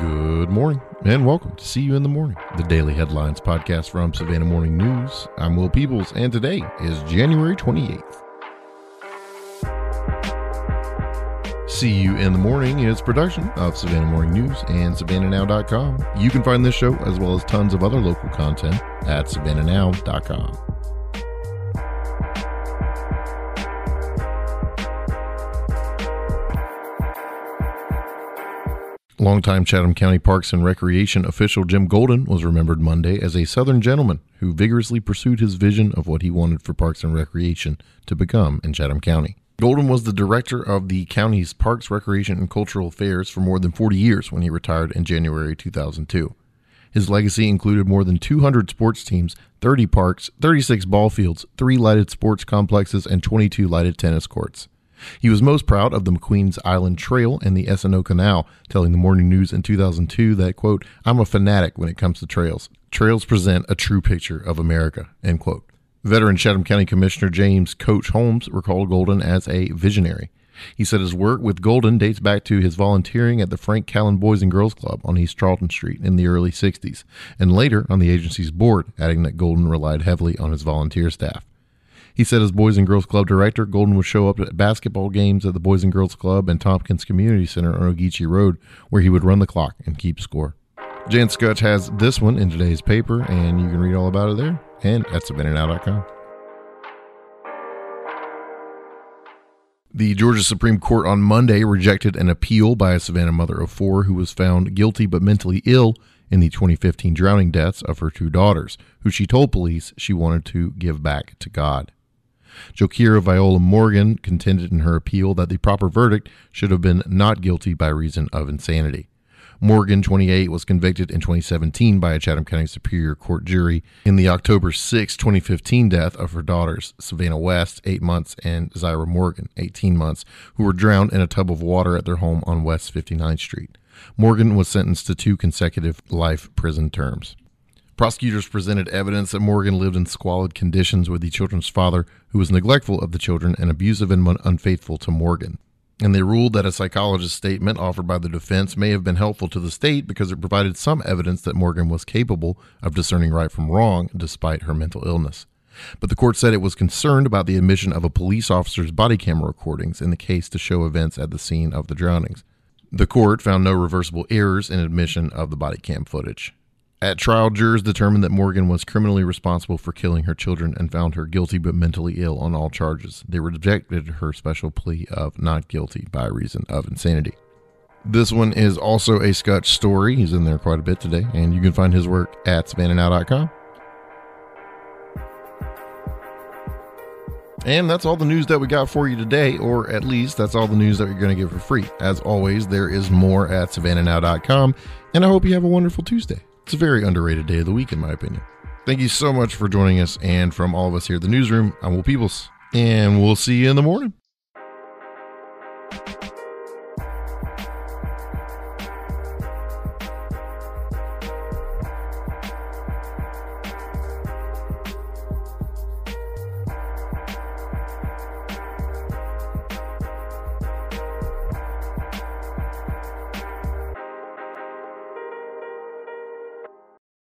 Good morning and welcome to See You in the Morning, the daily headlines podcast from Savannah Morning News. I'm Will Peebles and today is January 28th. See You in the Morning is production of Savannah Morning News and SavannahNow.com. You can find this show as well as tons of other local content at SavannahNow.com. Longtime Chatham County Parks and Recreation official Jim Golden was remembered Monday as a Southern gentleman who vigorously pursued his vision of what he wanted for Parks and Recreation to become in Chatham County. Golden was the director of the county's Parks, Recreation, and Cultural Affairs for more than 40 years when he retired in January 2002. His legacy included more than 200 sports teams, 30 parks, 36 ball fields, three lighted sports complexes, and 22 lighted tennis courts. He was most proud of the McQueen's Island Trail and the S&O Canal, telling the Morning News in 2002 that, quote, I'm a fanatic when it comes to trails. Trails present a true picture of America, end quote. Veteran Chatham County Commissioner James Coach Holmes recalled Golden as a visionary. He said his work with Golden dates back to his volunteering at the Frank Callen Boys and Girls Club on East Charlton Street in the early 60s, and later on the agency's board, adding that Golden relied heavily on his volunteer staff. He said as Boys and Girls Club director, Golden would show up at basketball games at the Boys and Girls Club and Tompkins Community Center on Ogeechee Road, where he would run the clock and keep score. Jan Skutch has this one in today's paper, and you can read all about it there and at SavannahNow.com. The Georgia Supreme Court on Monday rejected an appeal by a Savannah mother of four who was found guilty but mentally ill in the 2015 drowning deaths of her two daughters, who she told police she wanted to give back to God. Jokira Viola Morgan contended in her appeal that the proper verdict should have been not guilty by reason of insanity. Morgan, 28, was convicted in 2017 by a Chatham County Superior Court jury in the October 6, 2015 death of her daughters, Savannah West, 8 months, and Zyra Morgan, 18 months, who were drowned in a tub of water at their home on West 59th Street. Morgan was sentenced to two consecutive life prison terms. Prosecutors presented evidence that Morgan lived in squalid conditions with the children's father, who was neglectful of the children and abusive and unfaithful to Morgan. And they ruled that a psychologist's statement offered by the defense may have been helpful to the state because it provided some evidence that Morgan was capable of discerning right from wrong despite her mental illness. But the court said it was concerned about the admission of a police officer's body camera recordings in the case to show events at the scene of the drownings. The court found no reversible errors in admission of the body cam footage. At trial, jurors determined that Morgan was criminally responsible for killing her children and found her guilty but mentally ill on all charges. They rejected her special plea of not guilty by reason of insanity. This one is also a Skutch story. He's in there quite a bit today, and you can find his work at savannahnow.com. And that's all the news that we got for you today, or at least that's all the news that you're going to get for free. As always, there is more at savannahnow.com, and I hope you have a wonderful Tuesday. It's a very underrated day of the week, in my opinion. Thank you so much for joining us. And from all of us here at the newsroom, I'm Will Peebles, and we'll see you in the morning.